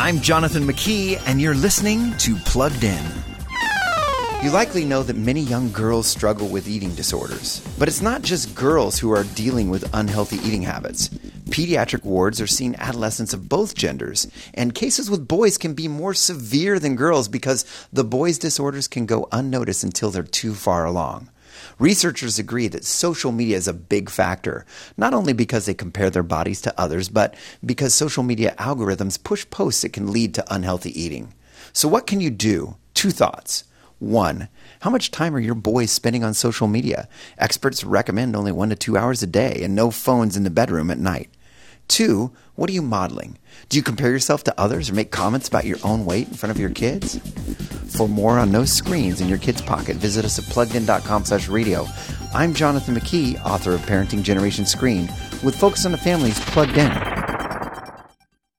I'm Jonathan McKee, and you're listening to Plugged In. You likely know that many young girls struggle with eating disorders. But it's not just girls who are dealing with unhealthy eating habits. Pediatric wards are seeing adolescents of both genders, and cases with boys can be more severe than girls because the boys' disorders can go unnoticed until they're too far along. Researchers agree that social media is a big factor, not only because they compare their bodies to others, but because social media algorithms push posts that can lead to unhealthy eating. So, what can you do? Two thoughts. One, how much time are your boys spending on social media? Experts recommend only one to two hours a day and no phones in the bedroom at night. Two, what are you modeling? Do you compare yourself to others or make comments about your own weight in front of your kids? For more on no screens in your kid's pocket, visit us at pluggedin.com slash radio. I'm Jonathan McKee, author of Parenting Generation Screen, with Focus on the Family's Plugged In.